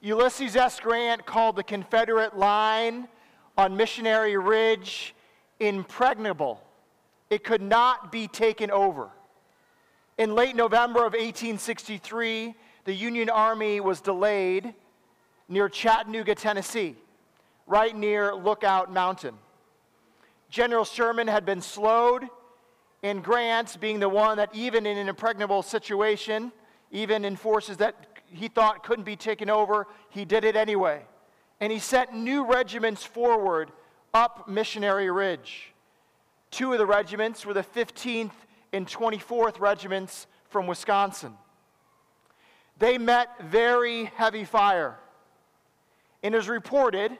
Ulysses S. Grant called the Confederate line on Missionary Ridge impregnable. It could not be taken over. In late November of 1863, the Union Army was delayed near Chattanooga, Tennessee, right near Lookout Mountain. General Sherman had been slowed, and Grant, being the one that, even in an impregnable situation, even in forces that he thought couldn't be taken over, he did it anyway. And he sent new regiments forward up Missionary Ridge. Two of the regiments were the 15th and 24th regiments from Wisconsin. They met very heavy fire. And was reported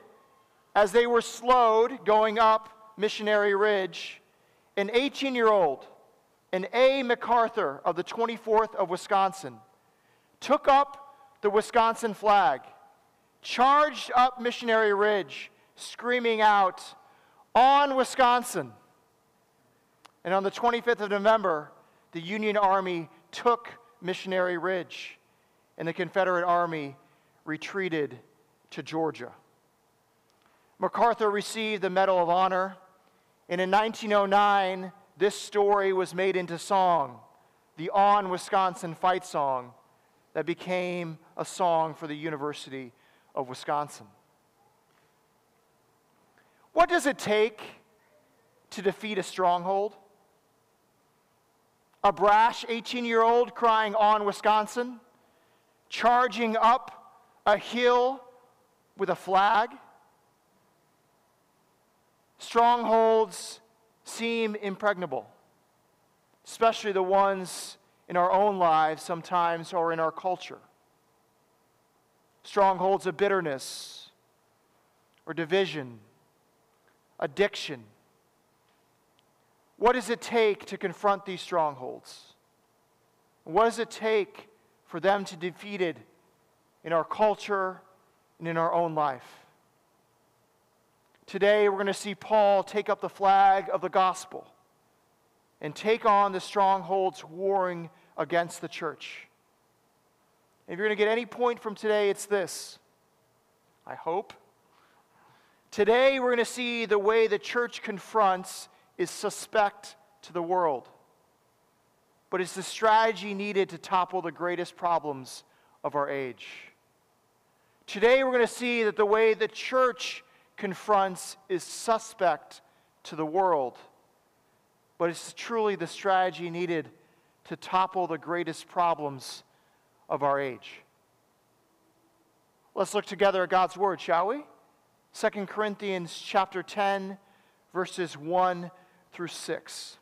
as they were slowed going up Missionary Ridge, an 18 year old, an A. MacArthur of the 24th of Wisconsin, took up the Wisconsin flag, charged up Missionary Ridge, screaming out, On Wisconsin! And on the 25th of November, the Union Army took Missionary Ridge, and the Confederate Army retreated to Georgia. MacArthur received the Medal of Honor, and in 1909, this story was made into song, the On Wisconsin Fight Song, that became a song for the University of Wisconsin. What does it take to defeat a stronghold? A brash 18 year old crying on Wisconsin, charging up a hill with a flag. Strongholds seem impregnable, especially the ones in our own lives sometimes or in our culture. Strongholds of bitterness or division, addiction what does it take to confront these strongholds? What does it take for them to be defeated in our culture and in our own life? Today, we're going to see Paul take up the flag of the gospel and take on the strongholds warring against the church. If you're going to get any point from today, it's this. I hope. Today, we're going to see the way the church confronts is suspect to the world, but it's the strategy needed to topple the greatest problems of our age. Today, we're going to see that the way the church confronts is suspect to the world, but it's truly the strategy needed to topple the greatest problems of our age. Let's look together at God's word, shall we? 2 Corinthians chapter 10 verses 1 through 6.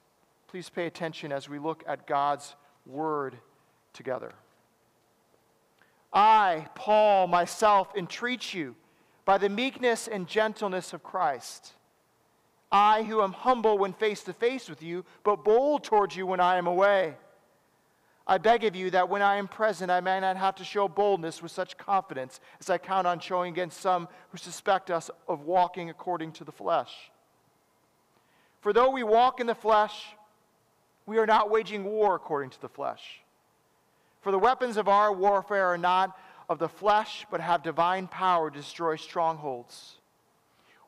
Please pay attention as we look at God's word together. I, Paul, myself, entreat you by the meekness and gentleness of Christ. I, who am humble when face to face with you, but bold towards you when I am away. I beg of you that when I am present, I may not have to show boldness with such confidence as I count on showing against some who suspect us of walking according to the flesh. For though we walk in the flesh, we are not waging war according to the flesh. For the weapons of our warfare are not of the flesh, but have divine power to destroy strongholds.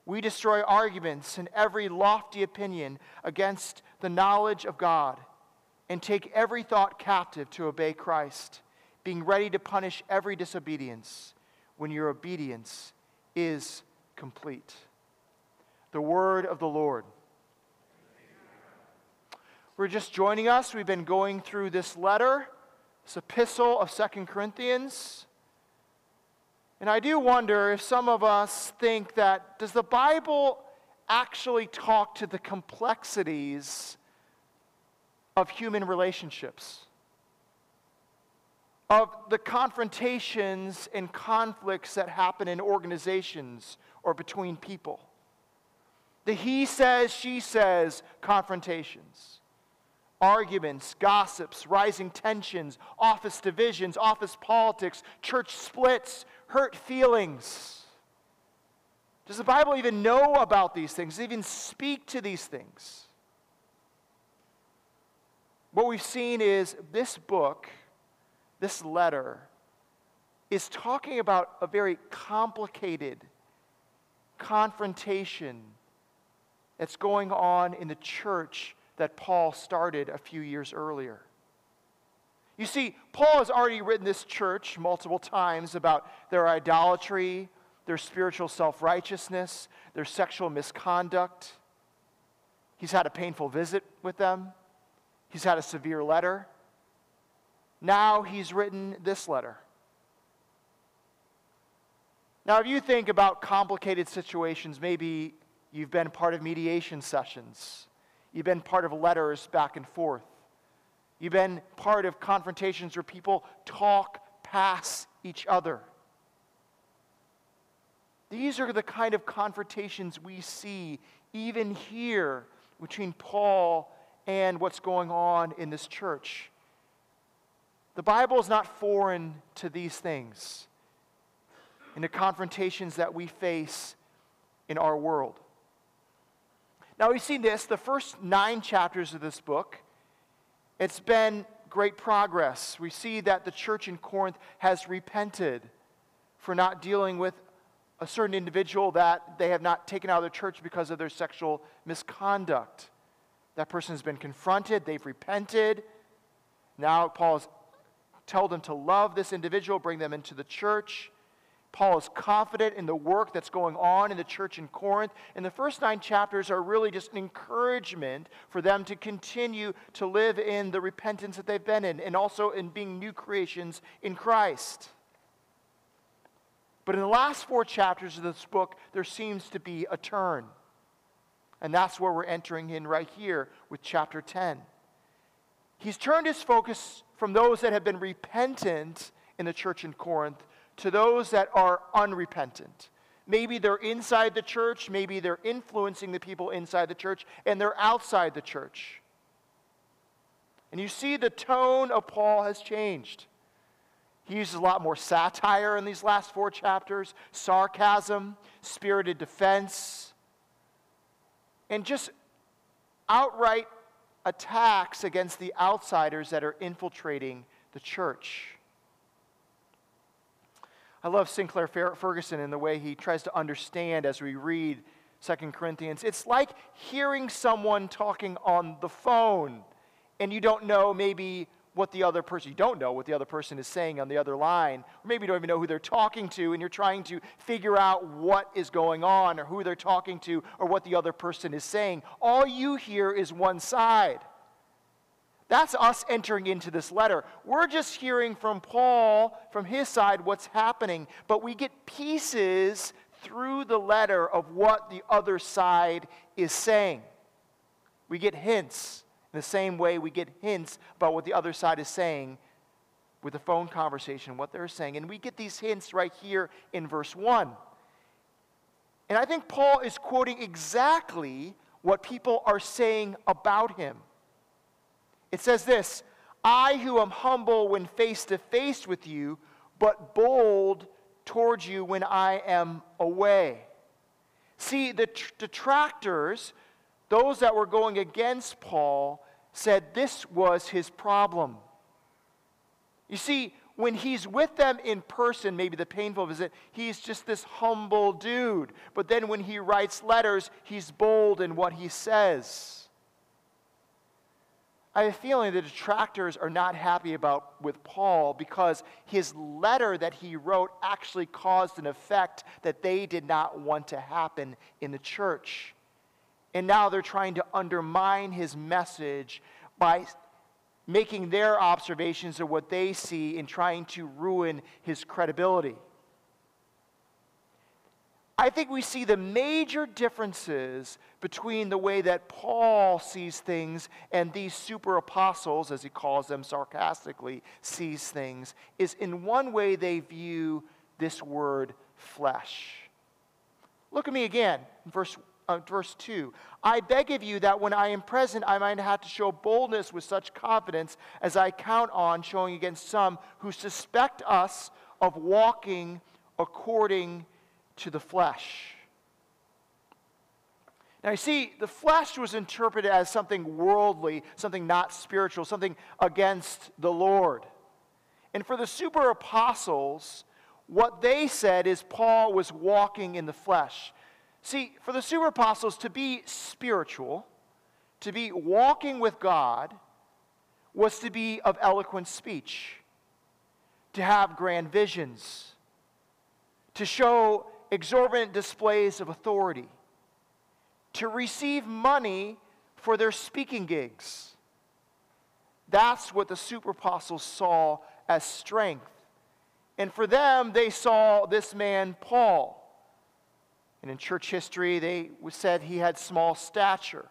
We destroy arguments and every lofty opinion against the knowledge of God and take every thought captive to obey Christ, being ready to punish every disobedience when your obedience is complete. The word of the Lord we're just joining us, we've been going through this letter, this epistle of Second Corinthians. And I do wonder if some of us think that does the Bible actually talk to the complexities of human relationships? Of the confrontations and conflicts that happen in organizations or between people? The he says, she says confrontations arguments, gossips, rising tensions, office divisions, office politics, church splits, hurt feelings. Does the Bible even know about these things? Even speak to these things? What we've seen is this book, this letter, is talking about a very complicated confrontation that's going on in the church that Paul started a few years earlier. You see, Paul has already written this church multiple times about their idolatry, their spiritual self righteousness, their sexual misconduct. He's had a painful visit with them, he's had a severe letter. Now he's written this letter. Now, if you think about complicated situations, maybe you've been part of mediation sessions, you've been part of letters back and forth. You've been part of confrontations where people talk past each other. These are the kind of confrontations we see even here between Paul and what's going on in this church. The Bible is not foreign to these things and the confrontations that we face in our world. Now, we've seen this, the first nine chapters of this book it's been great progress. We see that the church in Corinth has repented for not dealing with a certain individual that they have not taken out of the church because of their sexual misconduct. That person has been confronted, they've repented. Now, Paul has told them to love this individual, bring them into the church. Paul is confident in the work that's going on in the church in Corinth. And the first nine chapters are really just an encouragement for them to continue to live in the repentance that they've been in and also in being new creations in Christ. But in the last four chapters of this book, there seems to be a turn. And that's where we're entering in right here with chapter 10. He's turned his focus from those that have been repentant in the church in Corinth to those that are unrepentant. Maybe they're inside the church, maybe they're influencing the people inside the church, and they're outside the church. And you see the tone of Paul has changed. He uses a lot more satire in these last four chapters, sarcasm, spirited defense, and just outright attacks against the outsiders that are infiltrating the church. I love Sinclair Ferguson in the way he tries to understand as we read Second Corinthians. It's like hearing someone talking on the phone and you don't know maybe what the other person, you don't know what the other person is saying on the other line, or maybe you don't even know who they're talking to, and you're trying to figure out what is going on, or who they're talking to, or what the other person is saying. All you hear is one side. That's us entering into this letter. We're just hearing from Paul, from his side, what's happening, but we get pieces through the letter of what the other side is saying. We get hints in the same way we get hints about what the other side is saying with the phone conversation, what they're saying. And we get these hints right here in verse 1. And I think Paul is quoting exactly what people are saying about him. It says this I who am humble when face to face with you, but bold towards you when I am away. See, the detractors, those that were going against Paul, said this was his problem. You see, when he's with them in person, maybe the painful visit, he's just this humble dude. But then when he writes letters, he's bold in what he says. I have a feeling the detractors are not happy about with Paul because his letter that he wrote actually caused an effect that they did not want to happen in the church. And now they're trying to undermine his message by making their observations of what they see and trying to ruin his credibility. I think we see the major differences between the way that Paul sees things and these super apostles, as he calls them sarcastically, sees things, is in one way they view this word flesh. Look at me again, verse, uh, verse 2. I beg of you that when I am present, I might have to show boldness with such confidence as I count on showing against some who suspect us of walking according to the flesh. Now, you see, the flesh was interpreted as something worldly, something not spiritual, something against the Lord. And for the super apostles, what they said is Paul was walking in the flesh. See, for the super apostles to be spiritual, to be walking with God, was to be of eloquent speech, to have grand visions, to show exorbitant displays of authority, to receive money for their speaking gigs. That's what the super apostles saw as strength. And for them, they saw this man, Paul. And in church history, they said he had small stature,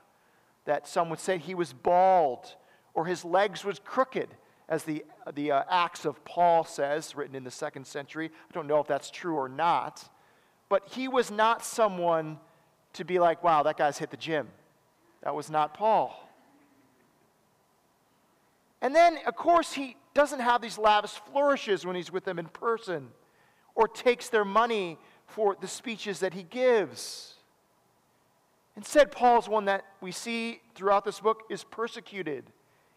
that some would say he was bald or his legs was crooked, as the, the uh, Acts of Paul says, written in the second century. I don't know if that's true or not. But he was not someone to be like, wow, that guy's hit the gym. That was not Paul. And then, of course, he doesn't have these lavish flourishes when he's with them in person or takes their money for the speeches that he gives. Instead, Paul's one that we see throughout this book is persecuted.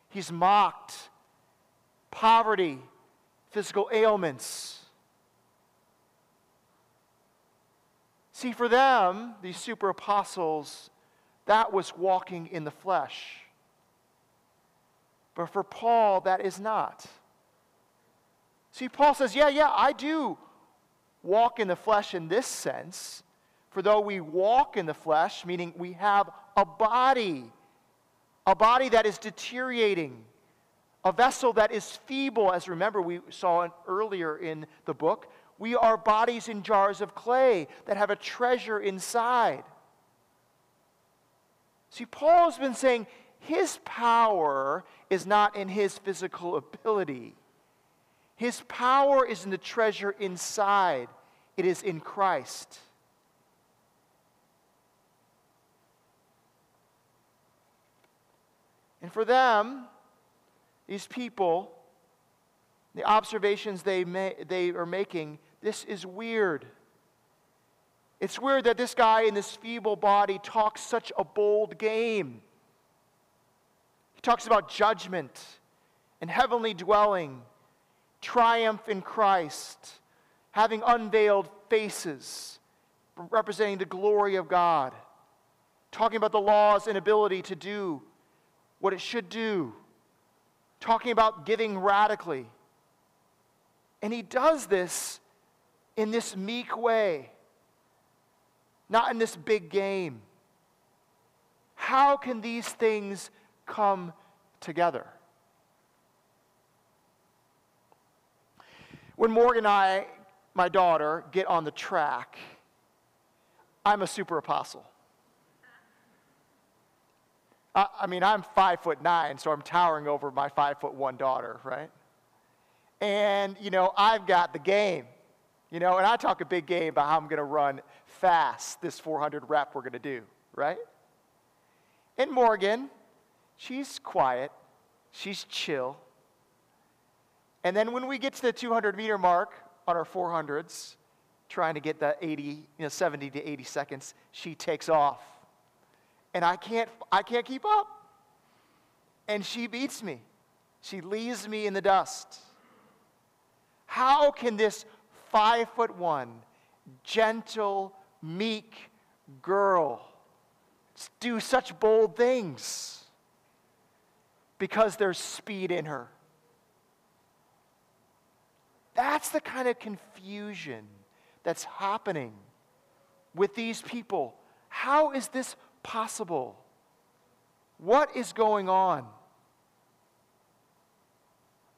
He's mocked, poverty, physical ailments. See, for them, these super apostles, that was walking in the flesh. But for Paul, that is not. See, Paul says, Yeah, yeah, I do walk in the flesh in this sense. For though we walk in the flesh, meaning we have a body, a body that is deteriorating, a vessel that is feeble, as remember we saw earlier in the book, we are bodies in jars of clay that have a treasure inside. See, Paul has been saying his power is not in his physical ability. His power is in the treasure inside, it is in Christ. And for them, these people, the observations they, they are making, this is weird. It's weird that this guy in this feeble body talks such a bold game. He talks about judgment and heavenly dwelling, triumph in Christ, having unveiled faces, representing the glory of God, talking about the law's inability to do what it should do, talking about giving radically. And he does this in this meek way, not in this big game. How can these things come together. When Morgan and I, my daughter, get on the track, I'm a super apostle. I, I mean, I'm five foot nine, so I'm towering over my five foot one daughter, right? And, you know, I've got the game, you know, and I talk a big game about how I'm going to run fast this 400 rep we're going to do, right? And Morgan, she's quiet, she's chill. And then when we get to the 200 meter mark on our 400s, trying to get the 80, you know, 70 to 80 seconds, she takes off. And I can't, I can't keep up. And she beats me. She leaves me in the dust. How can this five foot one, gentle, meek girl do such bold things? because there's speed in her. That's the kind of confusion that's happening with these people. How is this possible? What is going on?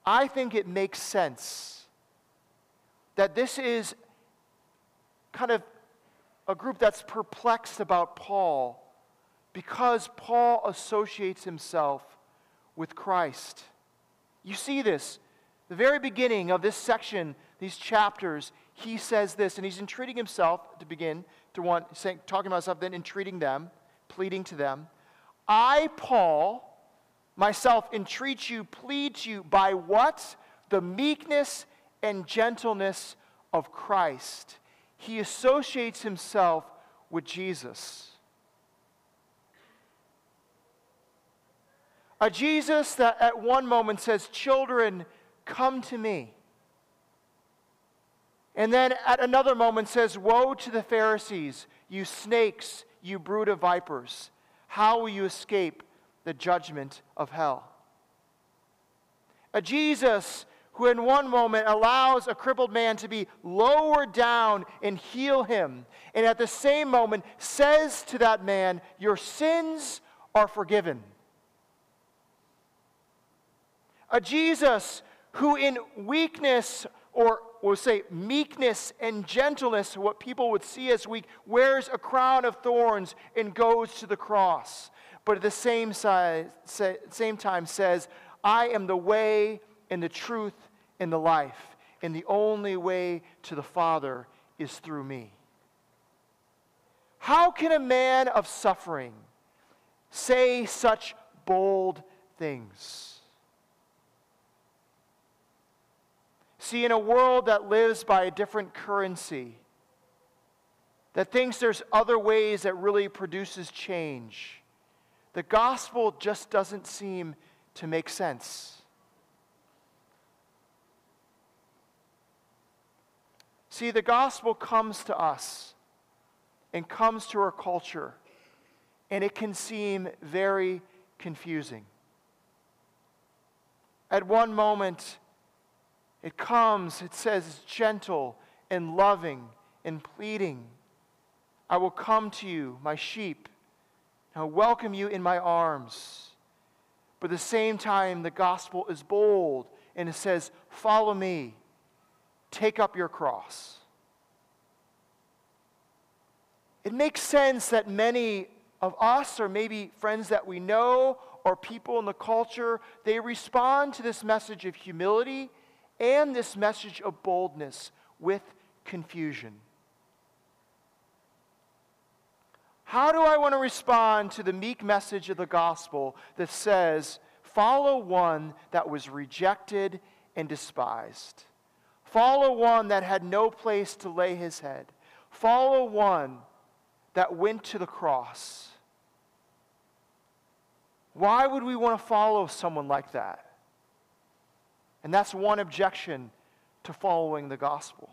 I think it makes sense that this is kind of a group that's perplexed about Paul because Paul associates himself with Christ. You see this. The very beginning of this section, these chapters, he says this, and he's entreating himself to begin to want, saying, talking about himself, then entreating them, pleading to them. I, Paul, myself entreat you, plead to you by what? The meekness and gentleness of Christ. He associates himself with Jesus. A Jesus that at one moment says, Children, come to me. And then at another moment says, Woe to the Pharisees, you snakes, you brood of vipers. How will you escape the judgment of hell? A Jesus who, in one moment, allows a crippled man to be lowered down and heal him, and at the same moment says to that man, Your sins are forgiven. A Jesus who, in weakness or we'll say meekness and gentleness, what people would see as weak, wears a crown of thorns and goes to the cross. But at the same, same time says, I am the way and the truth and the life. And the only way to the Father is through me. How can a man of suffering say such bold things? See, in a world that lives by a different currency, that thinks there's other ways that really produces change, the gospel just doesn't seem to make sense. See, the gospel comes to us and comes to our culture, and it can seem very confusing. At one moment, it comes, it says, gentle and loving and pleading. I will come to you, my sheep, and I welcome you in my arms. But at the same time, the gospel is bold and it says, Follow me take up your cross. It makes sense that many of us, or maybe friends that we know, or people in the culture, they respond to this message of humility and this message of boldness with confusion. How do I want to respond to the meek message of the gospel that says, follow one that was rejected and despised? Follow one that had no place to lay his head. Follow one that went to the cross. Why would we want to follow someone like that? And that's one objection to following the gospel.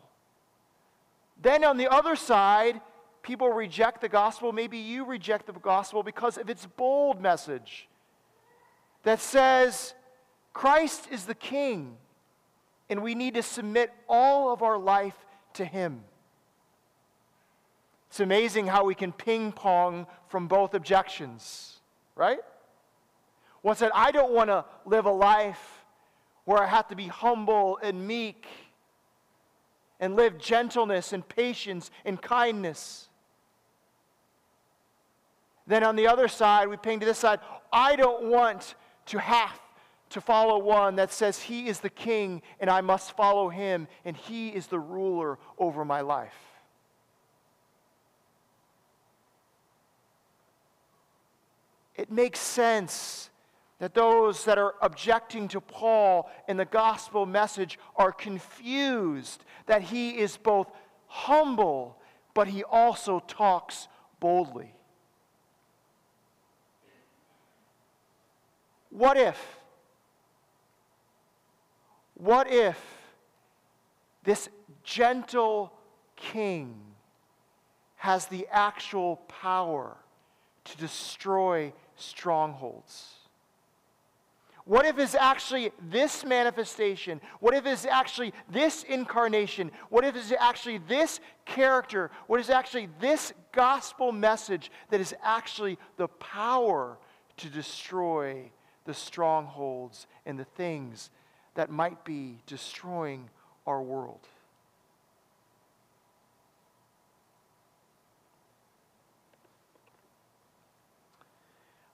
Then on the other side, people reject the gospel. Maybe you reject the gospel because of its bold message that says Christ is the king and we need to submit all of our life to Him. It's amazing how we can ping pong from both objections, right? One said, I don't want to live a life where I have to be humble and meek and live gentleness and patience and kindness. Then on the other side, we ping to this side, I don't want to have to follow one that says he is the king and I must follow him and he is the ruler over my life. It makes sense that those that are objecting to Paul in the gospel message are confused that he is both humble, but he also talks boldly. What if? What if this gentle king has the actual power to destroy strongholds? What if it's actually this manifestation? What if it's actually this incarnation? What if it's actually this character? What is actually this gospel message that is actually the power to destroy the strongholds and the things that might be destroying our world.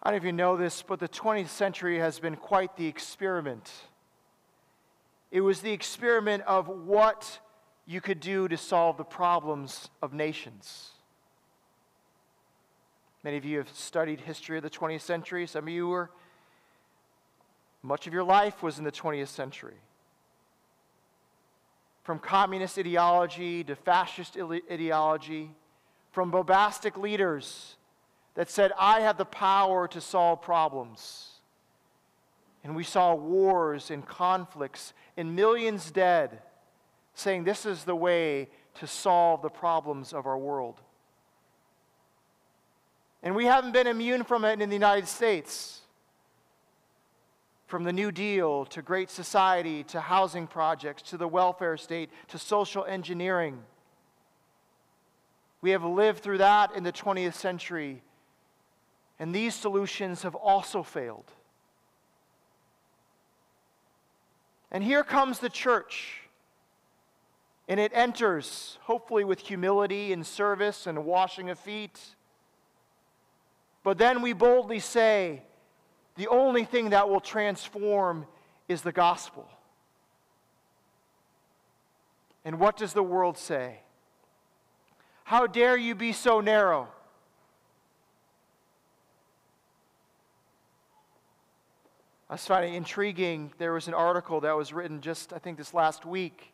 I don't know if you know this, but the 20th century has been quite the experiment. It was the experiment of what you could do to solve the problems of nations. Many of you have studied history of the 20th century. Some of you were much of your life was in the 20th century. From communist ideology to fascist ideology, from bombastic leaders that said, I have the power to solve problems. And we saw wars and conflicts and millions dead saying this is the way to solve the problems of our world. And we haven't been immune from it in the United States. From the New Deal to Great Society to housing projects to the welfare state to social engineering. We have lived through that in the 20th century, and these solutions have also failed. And here comes the church. And it enters, hopefully, with humility and service and washing of feet. But then we boldly say, the only thing that will transform is the gospel. And what does the world say? How dare you be so narrow? I was finding intriguing. There was an article that was written just, I think, this last week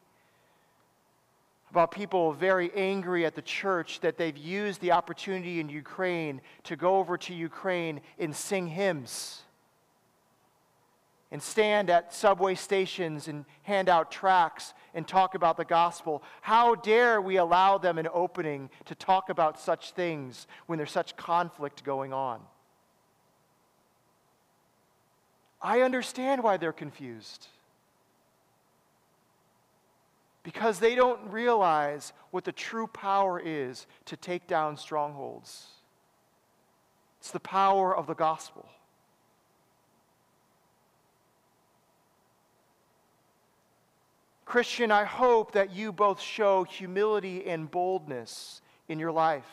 about people very angry at the church that they've used the opportunity in Ukraine to go over to Ukraine and sing hymns and stand at subway stations and hand out tracts and talk about the gospel. How dare we allow them an opening to talk about such things when there's such conflict going on? I understand why they're confused because they don't realize what the true power is to take down strongholds. It's the power of the gospel. Christian, I hope that you both show humility and boldness in your life.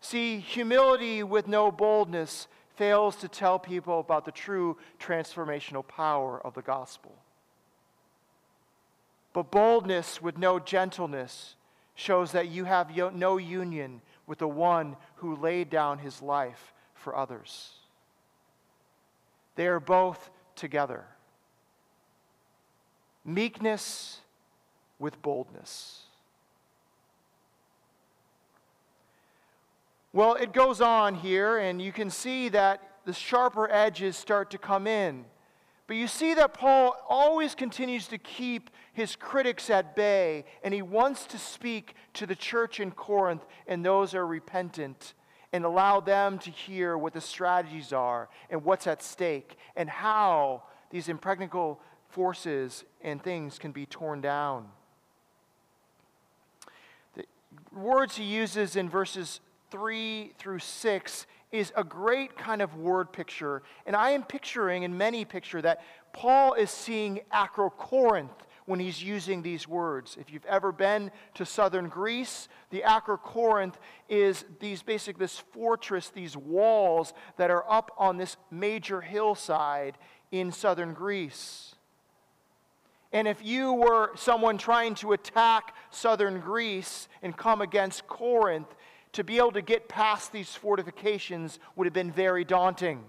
See, humility with no boldness fails to tell people about the true transformational power of the gospel. But boldness with no gentleness shows that you have no union with the one who laid down his life for others. They are both together. Meekness with boldness. Well, it goes on here, and you can see that the sharper edges start to come in. But you see that Paul always continues to keep his critics at bay, and he wants to speak to the church in Corinth and those are repentant and allow them to hear what the strategies are and what's at stake and how these impregnable forces and things can be torn down. The words he uses in verses 3 through 6 is a great kind of word picture. And I am picturing, and many picture, that Paul is seeing Acrocorinth when he's using these words. If you've ever been to southern Greece, the Acrocorinth is these basic this fortress, these walls that are up on this major hillside in southern Greece. And if you were someone trying to attack southern Greece and come against Corinth, to be able to get past these fortifications would have been very daunting.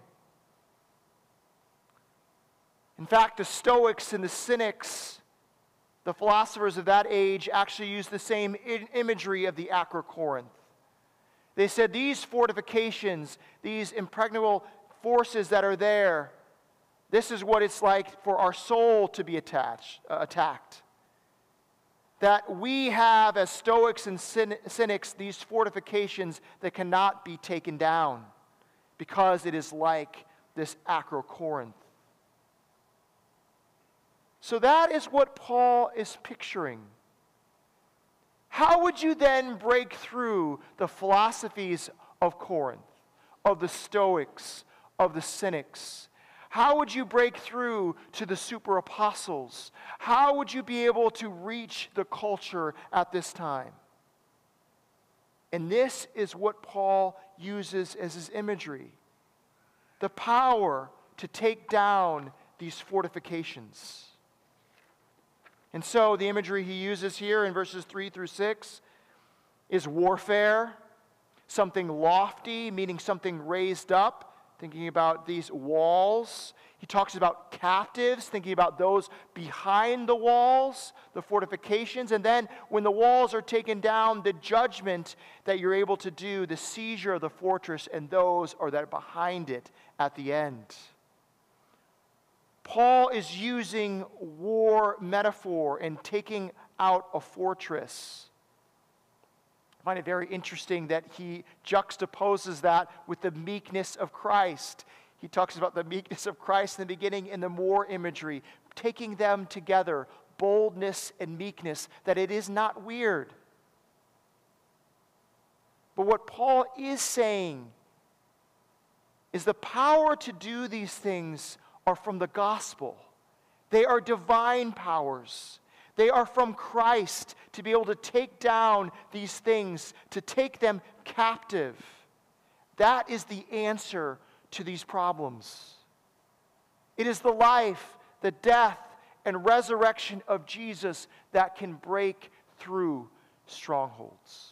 In fact, the Stoics and the Cynics, the philosophers of that age, actually used the same imagery of the Acrocorinth. They said these fortifications, these impregnable forces that are there, this is what it's like for our soul to be attached, uh, attacked that we have, as Stoics and Cynics, these fortifications that cannot be taken down because it is like this Acrocorinth. So that is what Paul is picturing. How would you then break through the philosophies of Corinth, of the Stoics, of the Cynics, how would you break through to the super apostles? How would you be able to reach the culture at this time? And this is what Paul uses as his imagery the power to take down these fortifications. And so the imagery he uses here in verses 3 through 6 is warfare, something lofty, meaning something raised up thinking about these walls. He talks about captives, thinking about those behind the walls, the fortifications. And then when the walls are taken down, the judgment that you're able to do, the seizure of the fortress, and those are that are behind it at the end. Paul is using war metaphor and taking out a fortress. Find it very interesting that he juxtaposes that with the meekness of Christ. He talks about the meekness of Christ in the beginning in the more imagery, taking them together, boldness and meekness, that it is not weird. But what Paul is saying is the power to do these things are from the gospel. They are divine powers. They are from Christ to be able to take down these things, to take them captive. That is the answer to these problems. It is the life, the death, and resurrection of Jesus that can break through strongholds.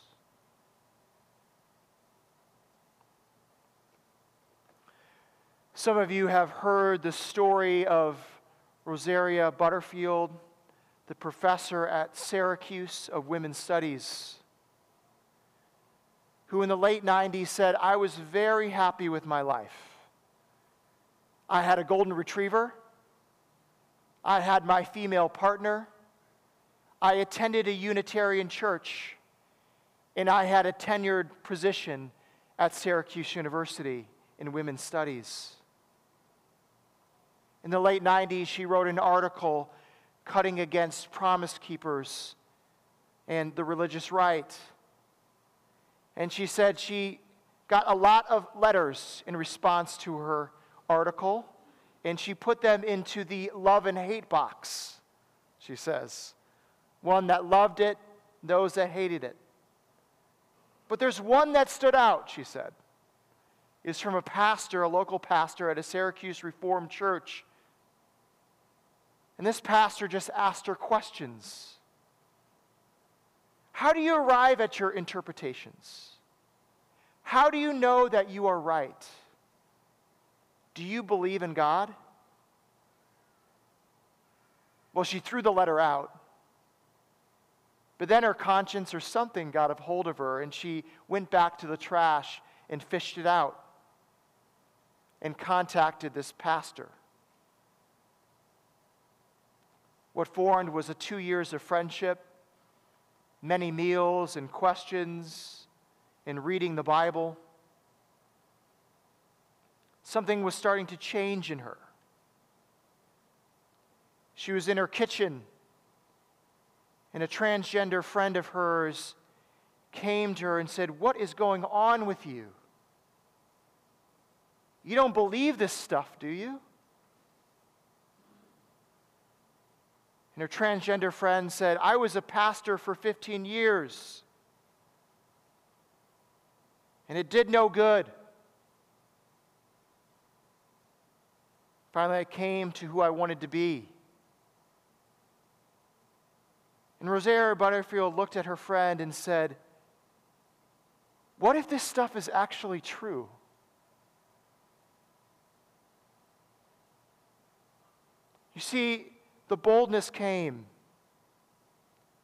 Some of you have heard the story of Rosaria Butterfield, the professor at Syracuse of Women's Studies, who in the late 90s said, I was very happy with my life. I had a golden retriever. I had my female partner. I attended a Unitarian church. And I had a tenured position at Syracuse University in women's studies. In the late 90s, she wrote an article cutting against promise keepers and the religious right. And she said she got a lot of letters in response to her article, and she put them into the love and hate box, she says. One that loved it, those that hated it. But there's one that stood out, she said. Is from a pastor, a local pastor at a Syracuse Reformed church. And this pastor just asked her questions. How do you arrive at your interpretations? How do you know that you are right? Do you believe in God? Well, she threw the letter out. But then her conscience or something got a hold of her, and she went back to the trash and fished it out and contacted this pastor. What formed was a two years of friendship, many meals and questions, and reading the Bible something was starting to change in her. She was in her kitchen, and a transgender friend of hers came to her and said, What is going on with you? You don't believe this stuff, do you? And her transgender friend said, I was a pastor for 15 years, and it did no good. Finally, I came to who I wanted to be. And Rosaria Butterfield looked at her friend and said, What if this stuff is actually true? You see, the boldness came.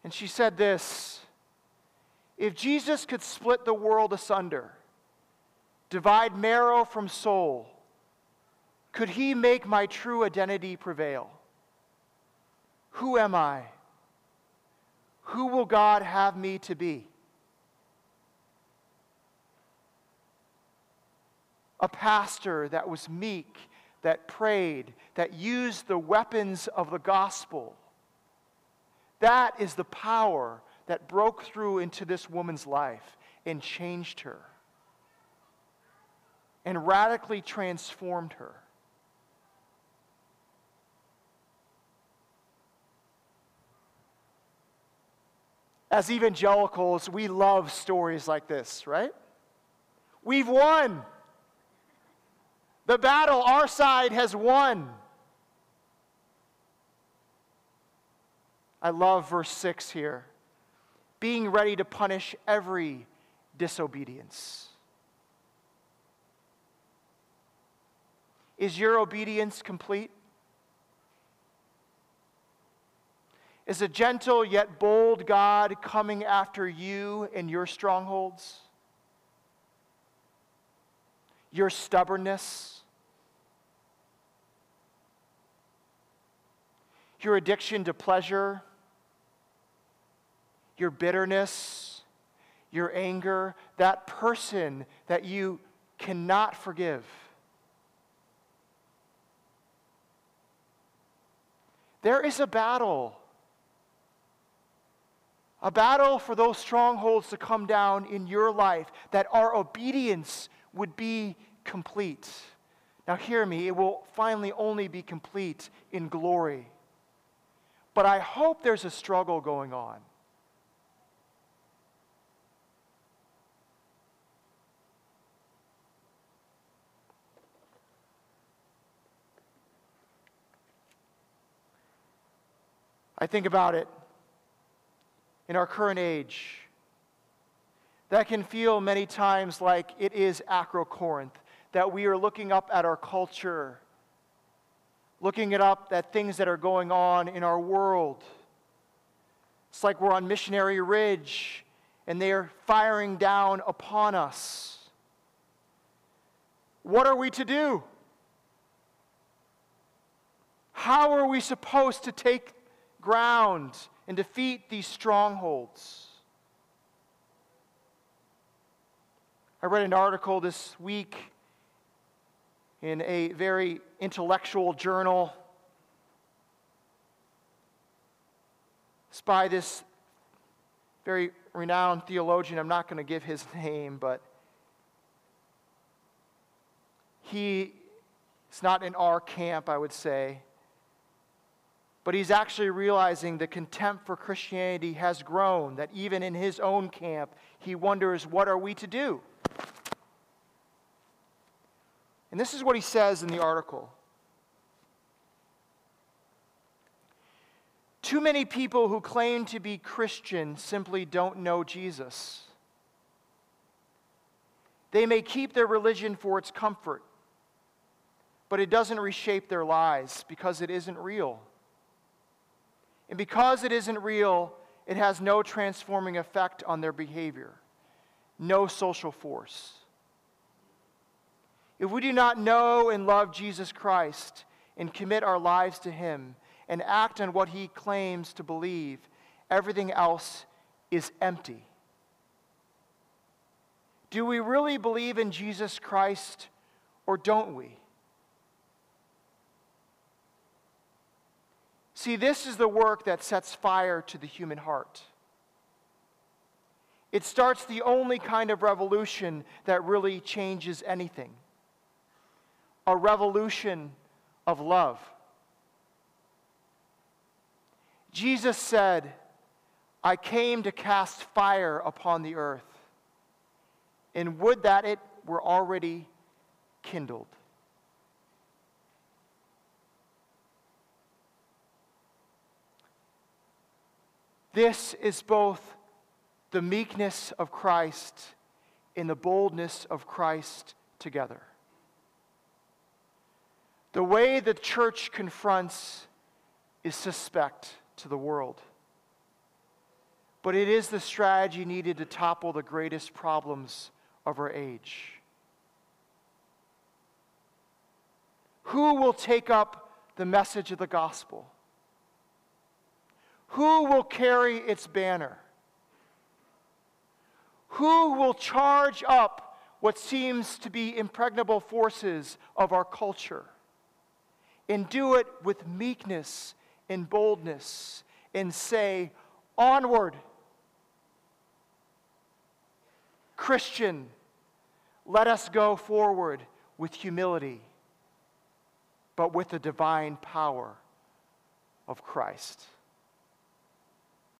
And she said this If Jesus could split the world asunder, divide marrow from soul, could he make my true identity prevail? Who am I? Who will God have me to be? A pastor that was meek, that prayed, that used the weapons of the gospel. That is the power that broke through into this woman's life and changed her and radically transformed her. As evangelicals, we love stories like this, right? We've won. The battle, our side has won. I love verse 6 here being ready to punish every disobedience. Is your obedience complete? Is a gentle yet bold God coming after you and your strongholds? Your stubbornness? your addiction to pleasure, your bitterness, your anger, that person that you cannot forgive. There is a battle. A battle for those strongholds to come down in your life, that our obedience would be complete. Now, hear me, it will finally only be complete in glory. But I hope there's a struggle going on. I think about it in our current age. That can feel many times like it is Acrocorinth, that we are looking up at our culture, looking it up at things that are going on in our world. It's like we're on Missionary Ridge and they are firing down upon us. What are we to do? How are we supposed to take ground and defeat these strongholds. I read an article this week in a very intellectual journal. It's by this very renowned theologian. I'm not going to give his name, but he is not in our camp, I would say. But he's actually realizing the contempt for Christianity has grown, that even in his own camp, he wonders, what are we to do? And this is what he says in the article. Too many people who claim to be Christian simply don't know Jesus. They may keep their religion for its comfort, but it doesn't reshape their lives because it isn't real. And because it isn't real, it has no transforming effect on their behavior, no social force. If we do not know and love Jesus Christ and commit our lives to Him and act on what He claims to believe, everything else is empty. Do we really believe in Jesus Christ or don't we? See, this is the work that sets fire to the human heart. It starts the only kind of revolution that really changes anything a revolution of love. Jesus said, I came to cast fire upon the earth, and would that it were already kindled. This is both the meekness of Christ and the boldness of Christ together. The way the church confronts is suspect to the world. But it is the strategy needed to topple the greatest problems of our age. Who will take up the message of the gospel? Who will carry its banner? Who will charge up what seems to be impregnable forces of our culture and do it with meekness and boldness and say, Onward! Christian, let us go forward with humility, but with the divine power of Christ.